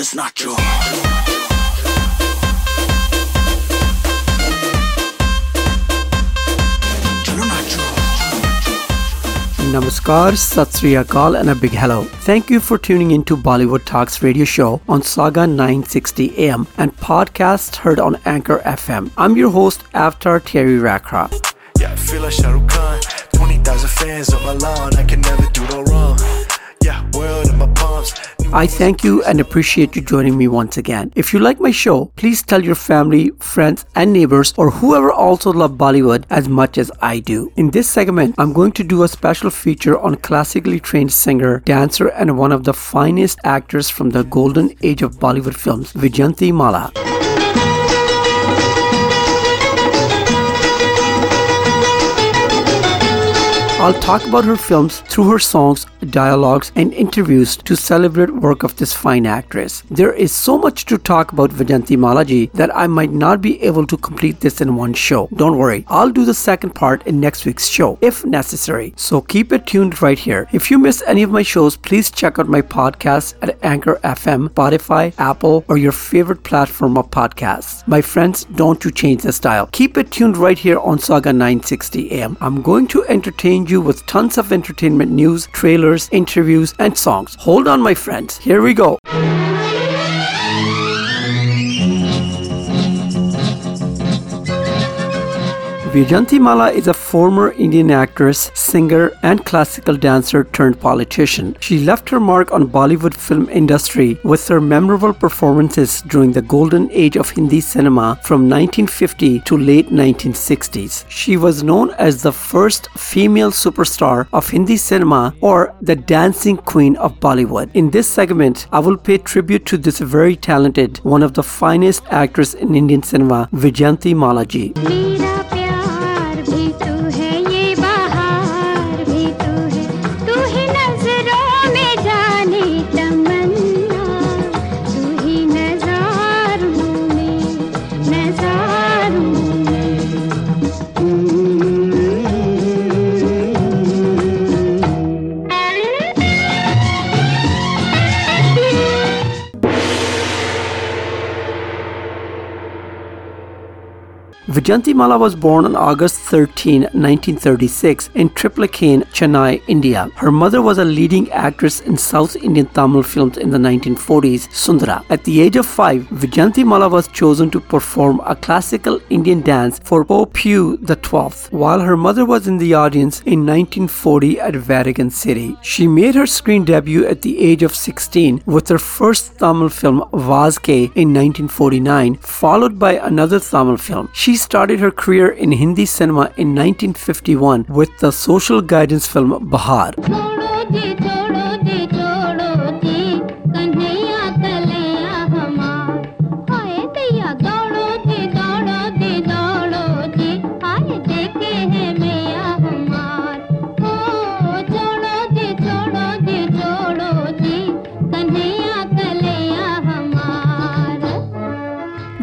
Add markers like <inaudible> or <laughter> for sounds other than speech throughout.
es Nacho. Namaskar, Sat Sri Akal, and a big hello. Thank you for tuning in to Bollywood Talks radio show on Sauga 960 AM and podcasts heard on Anchor FM. I'm your host, Aftar Terry Rakra. Yeah, I feel like Shah Rukh Khan. 20,000 fans on my lawn, I can never do no wrong. Yeah, world in my palms. I thank you and appreciate you joining me once again. If you like my show, please tell your family, friends, and neighbors or whoever also love Bollywood as much as I do. In this segment, I'm going to do a special feature on classically trained singer, dancer, and one of the finest actors from the golden age of Bollywood films, Vijayanti Mala. I'll talk about her films through her songs, dialogues, and interviews to celebrate work of this fine actress. There is so much to talk about Vajanti Malaji that I might not be able to complete this in one show. Don't worry, I'll do the second part in next week's show if necessary. So keep it tuned right here. If you miss any of my shows, please check out my podcast at Anchor FM, Spotify, Apple, or your favorite platform of podcasts. My friends, don't you change the style. Keep it tuned right here on Sauga 960 AM. I'm going to entertain you with tons of entertainment news, trailers, interviews, and songs. Hold on, my friends. Here we go. Vijanti Mala is a former Indian actress, singer, and classical dancer turned politician. She left her mark on Bollywood film industry with her memorable performances during the golden age of Hindi cinema from 1950 to late 1960s. She was known as the first female superstar of Hindi cinema or the dancing queen of Bollywood. In this segment, I will pay tribute to this very talented, one of the finest actress in Indian cinema, Vijanti Malaji. Vijanti Mala was born on August 13, 1936 in Triplicane, Chennai, India. Her mother was a leading actress in South Indian Tamil films in the 1940s, Sundara. At the age of 5, Vijanti Mala was chosen to perform a classical Indian dance for Pope Pio XII while her mother was in the audience in 1940 at Vatican City. She made her screen debut at the age of 16 with her first Tamil film Vazke in 1949, followed by another Tamil film. She started her career in Hindi cinema in 1951 with the social guidance film Bahar.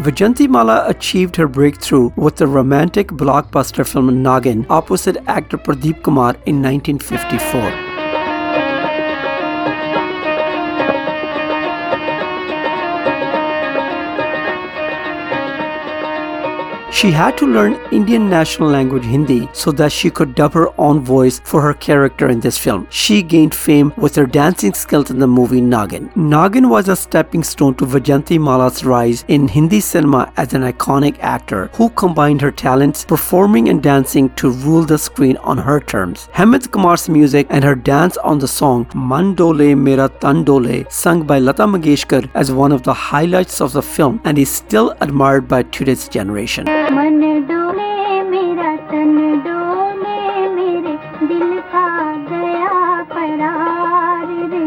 Vijanti Mala achieved her breakthrough with the romantic blockbuster film Nagin opposite actor Pradeep Kumar in 1954. She had to learn Indian national language Hindi so that she could dub her own voice for her character in this film. She gained fame with her dancing skills in the movie Nagin. Nagin was a stepping stone to Vajanti Mala's rise in Hindi cinema as an iconic actor who combined her talents performing and dancing to rule the screen on her terms. Hemant Kumar's music and her dance on the song Mandole Mera Tan Dole sung by Lata Mangeshkar as one of the highlights of the film and is still admired by today's generation. मन डोले मेरा तन डोले मेरे दिल का गया करार रे।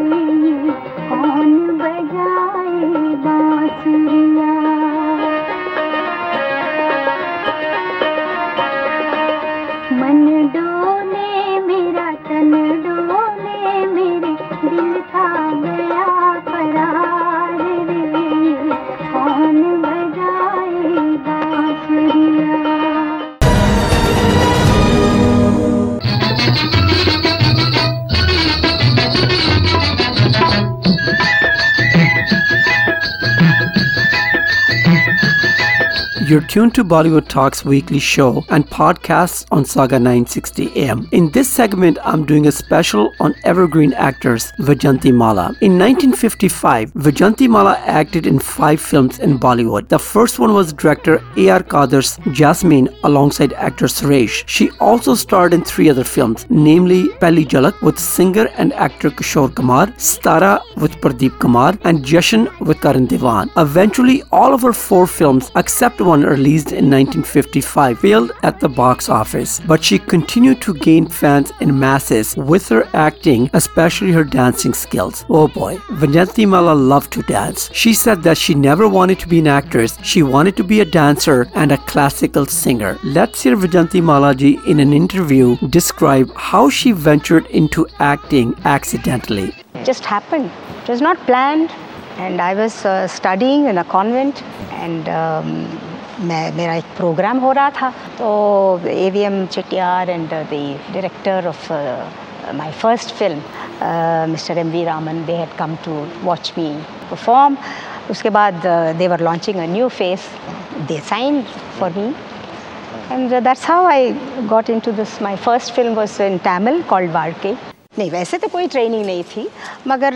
कौन बजाए बांसुरिया You're tuned to Bollywood Talks weekly show and podcasts on Sauga 960 AM. In this segment, I'm doing a special on evergreen actors Vajanti Mala. In 1955, Vajanti Mala acted in five films in Bollywood. The first one was director A.R. Kardar's Jasmine alongside actor Suresh. She also starred in three other films, namely Pehli Jhalak with singer and actor Kishore Kumar, Sitara with Pradeep Kumar, and Jashan with Karan Dewan. Eventually, all of her four films, except one released in 1955, failed at the box office, but she continued to gain fans in masses with her acting, especially her dancing skills. Oh boy, Vajanti Mala loved to dance. She said that she never wanted to be an actress, she wanted to be a dancer and a classical singer. Let's hear Vajanti Malaji in an interview describe how she ventured into acting accidentally. just happened. It was not planned, and I was uh, studying in a convent, and um, मैं मेरा एक programme हो रहा था तो A V M Chettiar and the director of my first film mister M V Raman they had come to watch me perform उसके बाद they were launching a new face they sign for me and uh, that's how I got into this. My first film was in Tamil called Varke. नहीं वैसे तो कोई training नहीं थी मगर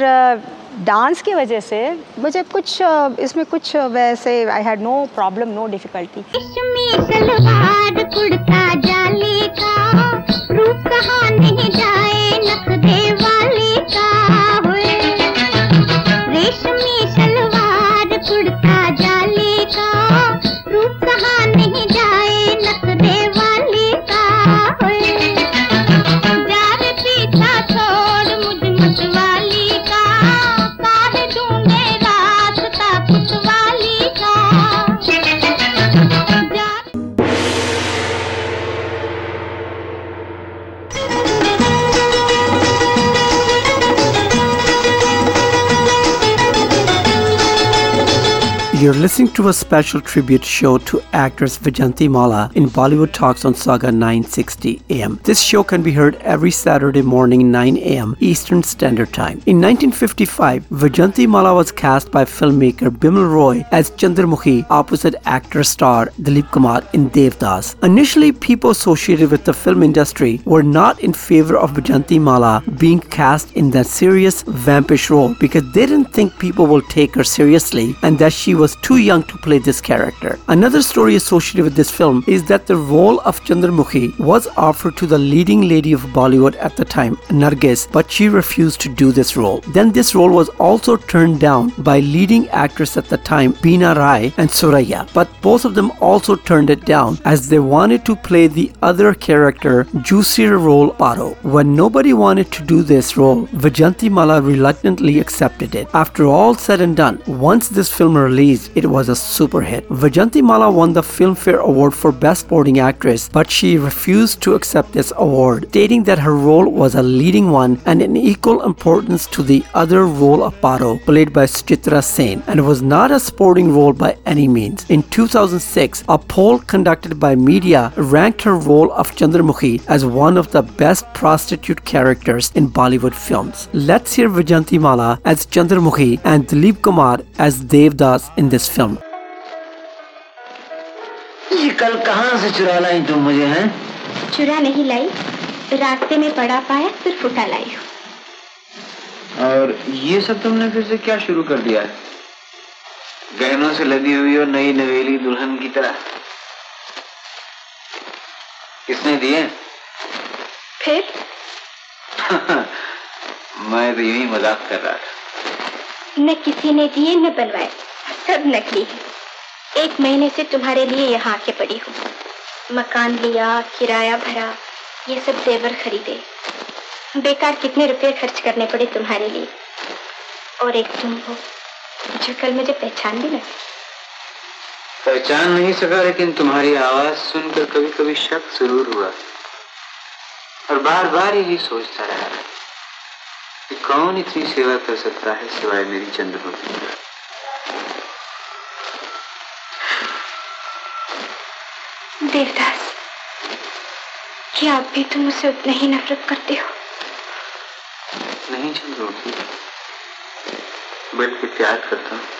dance की वजह से मुझे कुछ इसमें कुछ वैसे I had no problem no difficulty रूप कहा नहीं जाए नख वाली listening to a special tribute show to actress Vijanti Mala in Bollywood Talks on Sauga 960 AM. This show can be heard every Saturday morning 9 AM Eastern Standard Time. In 1955, Vijanti Mala was cast by filmmaker Bimal Roy as Chandramukhi opposite actor star Dilip Kumar in Devdas. Initially, people associated with the film industry were not in favor of Vijanti Mala being cast in that serious vampish role because they didn't think people will take her seriously and that she was too young to play this character. Another story associated with this film is that the role of Chandramukhi was offered to the leading lady of Bollywood at the time, Nargis, but she refused to do this role. Then this role was also turned down by leading actress at the time, Beena Rai and Suraiya, but both of them also turned it down as they wanted to play the other character, juicier role Paro. When nobody wanted to do this role, Vajanti Mala reluctantly accepted it. After all said and done, once this film released, it was a super hit. Vajanti Mala won the Filmfare Award for Best Supporting Actress, but she refused to accept this award, stating that her role was a leading one and in equal importance to the other role of Paro, played by Chitra Sen, and was not a supporting role by any means. In 2006, a poll conducted by media ranked her role of Chandramukhi as one of the best prostitute characters in Bollywood films. Let's hear Vajanti Mala as Chandramukhi and Dilip Kumar as Devdas in this film. ये कल कहाँ से चुरा लाई तुम मुझे हैं? चुरा नहीं लाई। रास्ते में पड़ा पाया सिर्फ़ उठा लाई हूँ। और ये सब तुमने फिर से क्या शुरू कर दिया? है गहनों से लदी हुई और नई नवेली दुल्हन की तरह। किसने दिए? फिर? <laughs> मैं तो यही मज़ाक कर रहा था। न किसी ने दिए न बनवाए। सब नकली है एक महीने से तुम्हारे लिए यहाँ आके पड़ी हूँ। मकान लिया, किराया भरा, ये सब जेवर खरीदे। बेकार कितने रुपए खर्च करने पड़े तुम्हारे लिए। और एक तुम हो, जो कल मुझे पहचान भी न सकी। पहचान नहीं सका, लेकिन तुम्हारी आवाज़ सुनकर कभी कभी शक ज़रूर हुआ। और बार बार यही सोचता रहा कि कौन इतनी सेवा कर सकता है सिवाय मेरी चंद्रमुखी। देवदास कि आप भी तुम उसे उतना ही नफरत करते हो? नहीं चंद्रोटी बल्कि प्यार करता हूँ।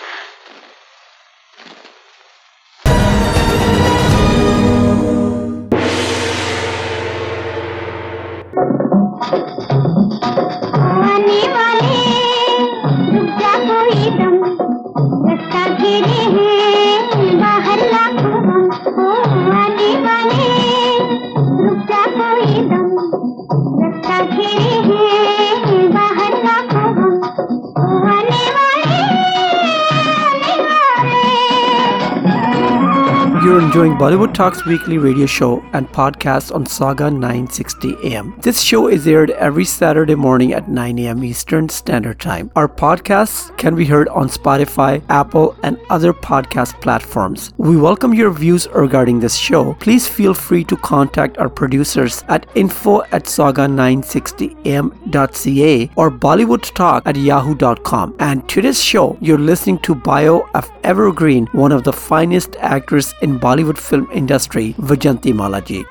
You're enjoying Bollywood Talks weekly radio show and podcast on Sauga 960 AM. This show is aired every Saturday morning at 9 a.m. Eastern Standard Time. Our podcasts can be heard on Spotify, Apple, and other podcast platforms. We welcome your views regarding this show. Please feel free to contact our producers at info at sauga960am.ca or bollywoodtalk at yahoo.com. And today's show, you're listening to Bio of Evergreen, one of the finest actors in Bollywood film industry, Vajanti Malaji.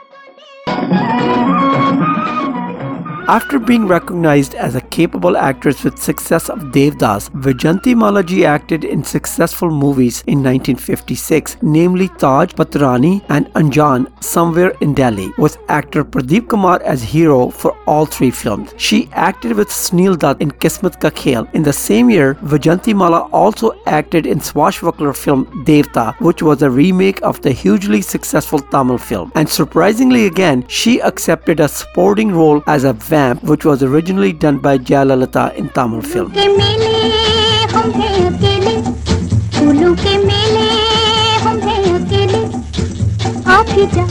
After being recognized as a capable actress with success of Devdas, Vajanti Malaji acted in successful movies in 1956, namely Taj, Patrani and Anjan, Somewhere in Delhi, with actor Pradeep Kumar as hero for all three films. She acted with Sunil Dutt in Kismet Ka Khel. In the same year, Vajanti Mala also acted in swashbuckler film Devta, which was a remake of the hugely successful Tamil film. And surprisingly again, she accepted a supporting role as a vamp, which was originally done by Jayalalitha in Tamil film. के मेले हम हैं अकेले फूलों के मेले हम हैं अकेले आ भी जा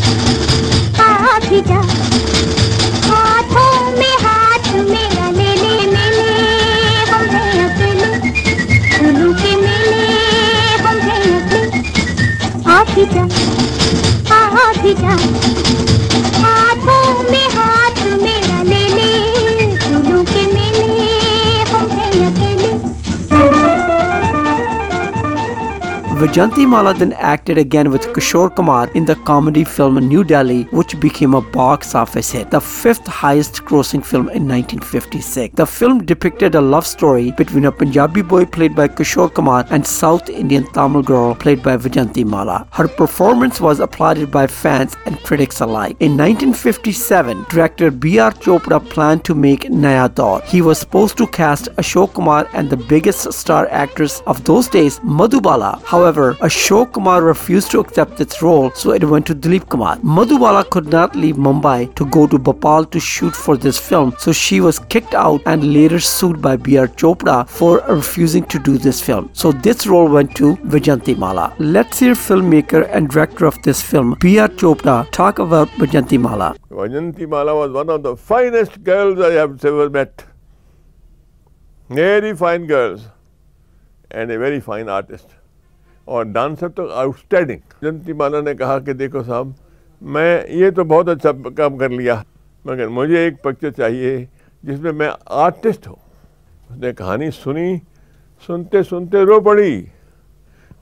आ भी जा Vajanti Mala then acted again with Kishore Kumar in the comedy film New Delhi, which became a box office hit, the fifth highest grossing film in 1956. The film depicted a love story between a Punjabi boy played by Kishore Kumar and South Indian Tamil girl played by Vajanti Mala. Her performance was applauded by fans and critics alike. In 1957, director B.R. Chopra planned to make Naya Daur. He was supposed to cast Ashok Kumar and the biggest star actress of those days, Madhubala. However, Ashok Kumar refused to accept this role, so it went to Dilip Kumar. Madhubala could not leave Mumbai to go to Bhopal to shoot for this film, so she was kicked out and later sued by B.R. Chopra for refusing to do this film. So this role went to Vajanti Mala. Let's hear filmmaker and director of this film, B.R. Chopra, talk about Vajanti Mala. Vajanti Mala was one of the finest girls I have ever met. Very fine girls and a very fine artist. और dancer तो outstanding Jayantimala ने कहा कि देखो साहब, मैं, ये तो बहुत अच्छा काम कर लिया, मगर मुझे एक पिक्चर चाहिए जिसमें मैं आर्टिस्ट हूँ। उसने कहानी सुनी सुनते सुनते रो पड़ी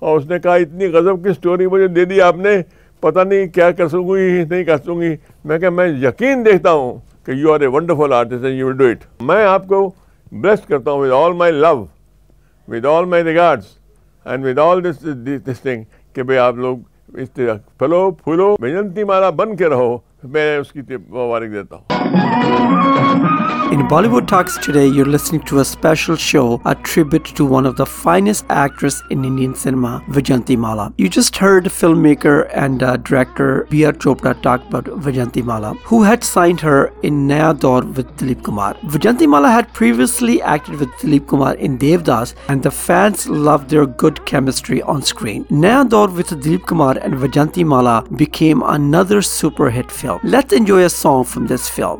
और उसने कहा, इतनी गजब की स्टोरी मुझे दे दी आपने, पता नहीं क्या कर सकूँगी, नहीं कर सकूँगी। मैं क्या मैं यकीन देखता हूँ कि you are a wonderful artist and you will do it मैं आपको ब्लेस करता हूँ with all my love with all my regards and with all this this thing कि भाई आप लोग इस तरह फलो, फूलो बेजंती माला बन के रहो। मैं उसकी मुबारक देता हूँ In Bollywood Talks today, you're listening to a special show, a tribute to one of the finest actors in Indian cinema, Vajanti Mala. You just heard filmmaker and uh, director B.R. Chopra talk about Vajanti Mala, who had signed her in Naya Daur with Dilip Kumar. Vajanti Mala had previously acted with Dilip Kumar in Devdas, and the fans loved their good chemistry on screen. Naya Daur with Dilip Kumar and Vajanti Mala became another super hit film. Let's enjoy a song from this film.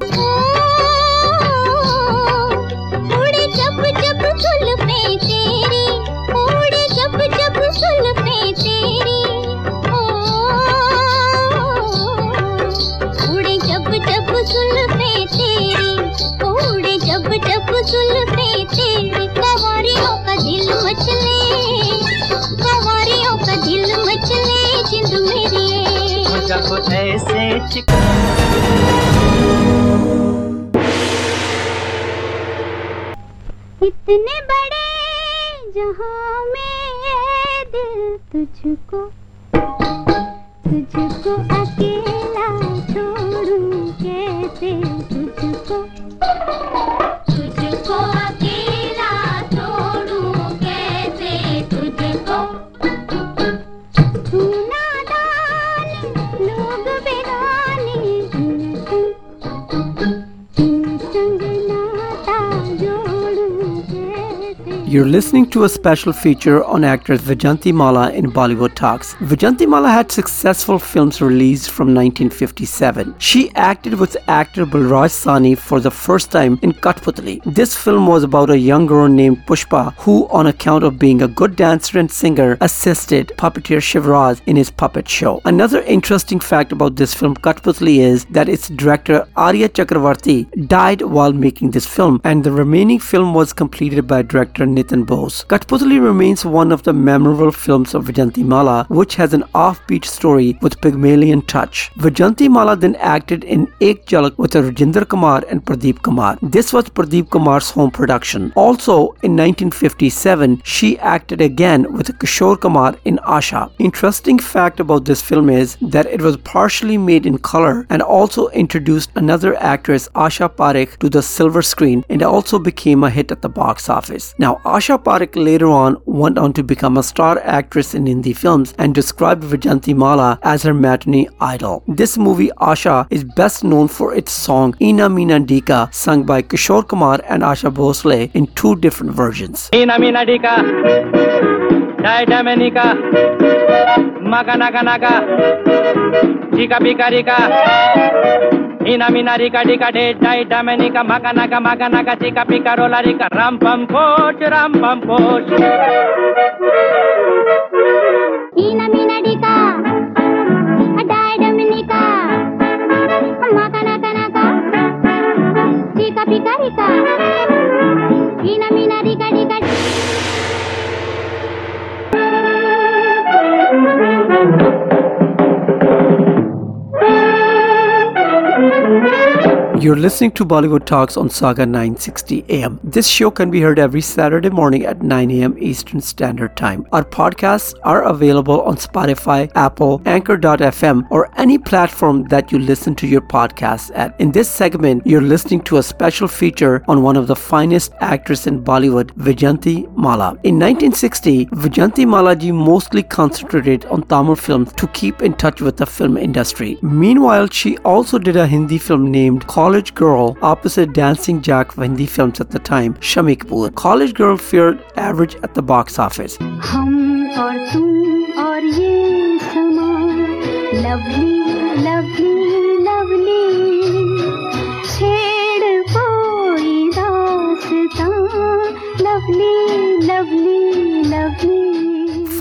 इतने बड़े जहाँ में दिल तुझको तुझको अकेला छोड़ू कैसे तुझको? तुझको You're listening to a special feature on actress Vijayanti Mala in Bollywood Talks. Vijayanti Mala had successful films released from 1957. She acted with actor Balraj Sahni for the first time in Katputli. This film was about a young girl named Pushpa who, on account of being a good dancer and singer, assisted puppeteer Shivraj in his puppet show. Another interesting fact about this film Katputli is that its director Arya Chakravarti died while making this film and the remaining film was completed by director Nitin Bose. Katputli remains one of the memorable films of Vijayanti Mala which has an offbeat story with Pygmalion touch. Vijayanti Mala then acted in Ek Jhalak with Rajinder Kumar and Pradeep Kumar. This was Pradeep Kumar's home production. Also in 1957 she acted again with Kishore Kumar in Asha. Interesting fact about this film is that it was partially made in color and also introduced another actress Asha Parekh to the silver screen and also became a hit at the box office. Now Asha Parekh later on went on to become a star actress in Hindi films and described Vijayanti Mala as her matinee idol. This movie Asha is best known for its song Ina Mina Dika sung by Kishore Kumar and Asha Bhosle in two different versions. Ina mina dika, dai maga naga naga, chika pika rika. Ina mina rika dika dai damenika, maga naga maga naga, chika pika rola rika, ram pam poch, ram pam poch. Ina mina dika, adai dominica, maka naka naka, chika pika rika. Ina mina rika. You're listening to Bollywood Talks on Sauga 960 AM. This show can be heard every Saturday morning at 9 a.m. Eastern Standard Time. Our podcasts are available on Spotify, Apple, Anchor.fm, or any platform that you listen to your podcasts at. In this segment, you're listening to a special feature on one of the finest actresses in Bollywood, Vijayanti Mala. In 1960, Vijayanti Malaji mostly concentrated on Tamil films to keep in touch with the film industry. Meanwhile, she also did a Hindi film named College Girl opposite Dancing Jack of Hindi films at the time, Shami Kapoor. College Girl fared average at the box office. हम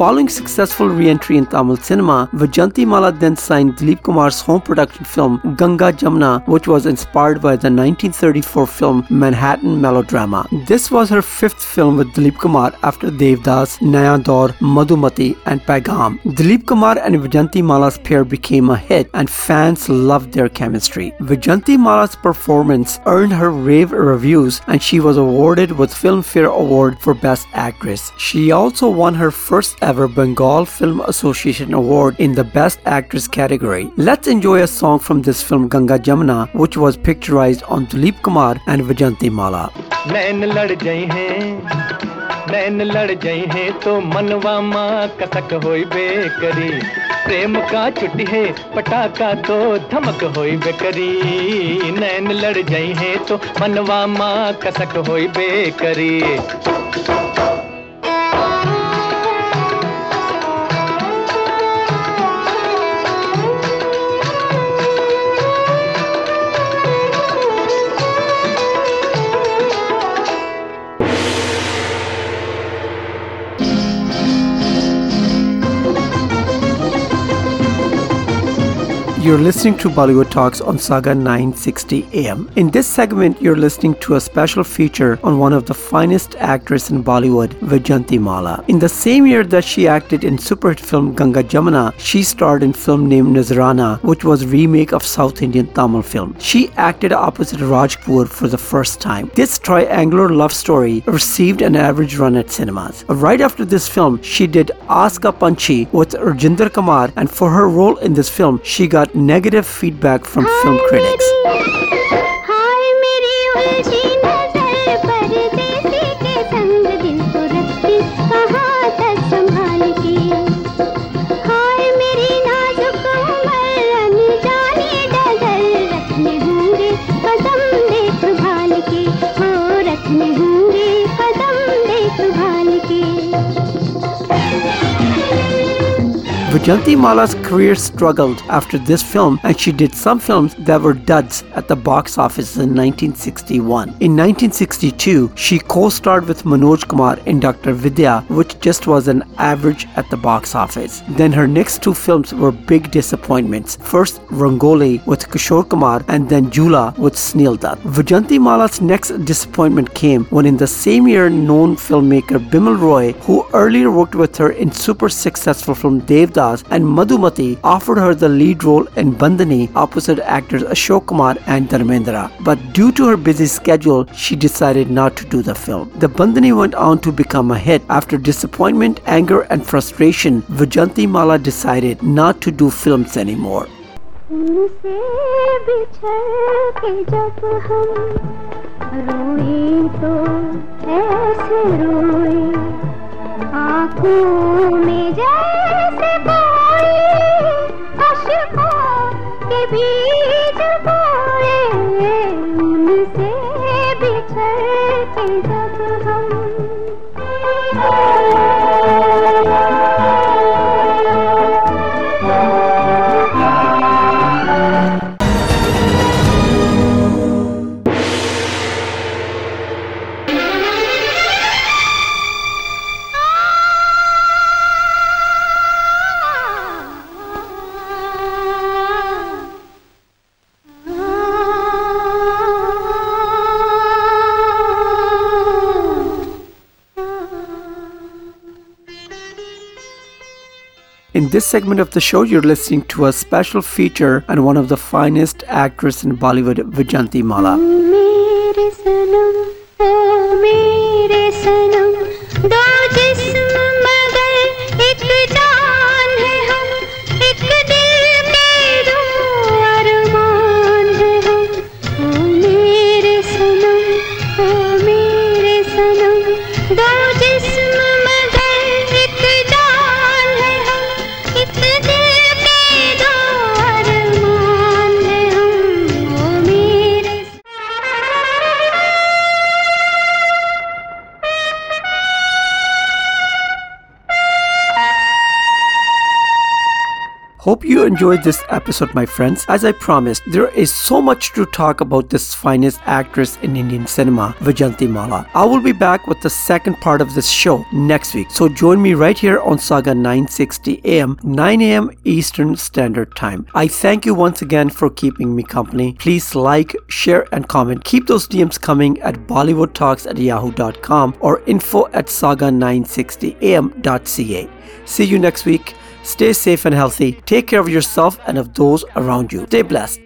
Following successful re-entry in Tamil cinema, Vijayanti Mala then signed Dilip Kumar's home production film Ganga Jamna, which was inspired by the 1934 film Manhattan Melodrama. This was her fifth film with Dilip Kumar after Devdas, Naya Daur, Madhumati, and Paigham. Dilip Kumar and Vijayanti Mala's pair became a hit, and fans loved their chemistry. Vijayanti Mala's performance earned her rave reviews, and she was awarded with Filmfare Award for Best Actress. She also won her first ever ever Bengal Film Association Award in the Best Actress category. Let's enjoy a song from this film Ganga Jamna, which was picturized on Dilip Kumar and Vijanti Mala. नैन लड़ जाई है तो मनवा माँ कसक होई bakery प्रेम का छुट्टी है पटाखा तो धमक होई बेकरी नैन लड़ जाई है तो मनवा माँ कसक होई बेकरी You're listening to Bollywood Talks on Sauga 960 AM. In this segment, you're listening to a special feature on one of the finest actors in Bollywood, Vijayanti Mala. In the same year that she acted in superhit film Ganga Jamuna, she starred in film named Nazrana, which was remake of South Indian Tamil film. She acted opposite Raj for the first time. This triangular love story received an average run at cinemas. Right after this film, she did Aska Panchi with Rajinder Kumar, and for her role in this film, she got negative feedback from film critics. Vijanti Mala's career struggled after this film and she did some films that were duds at the box office in 1961. In 1962, she co-starred with Manoj Kumar in Dr. Vidya, which just was an average at the box office. Then her next two films were big disappointments. First, Rangoli with Kishore Kumar and then Jula with Sunil Dutt. Vijanti Mala's next disappointment came when in the same year known filmmaker Bimal Roy, who earlier worked with her in super successful film Das and Madhumati offered her the lead role in Bandini opposite actors Ashok Kumar and Dharmendra. But due to her busy schedule, she decided not to do the film. The Bandini went on to become a hit. After disappointment, anger, and frustration, Vijayanti Mala decided not to do films anymore. उनसे बिछड़ के जब हम तो ऐसे आँखों में जैसे के बीज बोए उनसे बिछड़ के जब this segment of the show, you're listening to a special feature on one of the finest actress in Bollywood, Vijanti Mala. You enjoyed this episode, my friends. As I promised, there is so much to talk about this finest actress in Indian cinema, Vijanti Mala. I will be back with the second part of this show next week. So join me right here on Sauga 960 AM, 9 AM Eastern Standard Time. I thank you once again for keeping me company. Please like, share, and comment. Keep those DMs coming at BollywoodTalks at yahoo.com or info at sauga960am.ca. See you next week. Stay safe and healthy. Take care of yourself and of those around you. Stay blessed.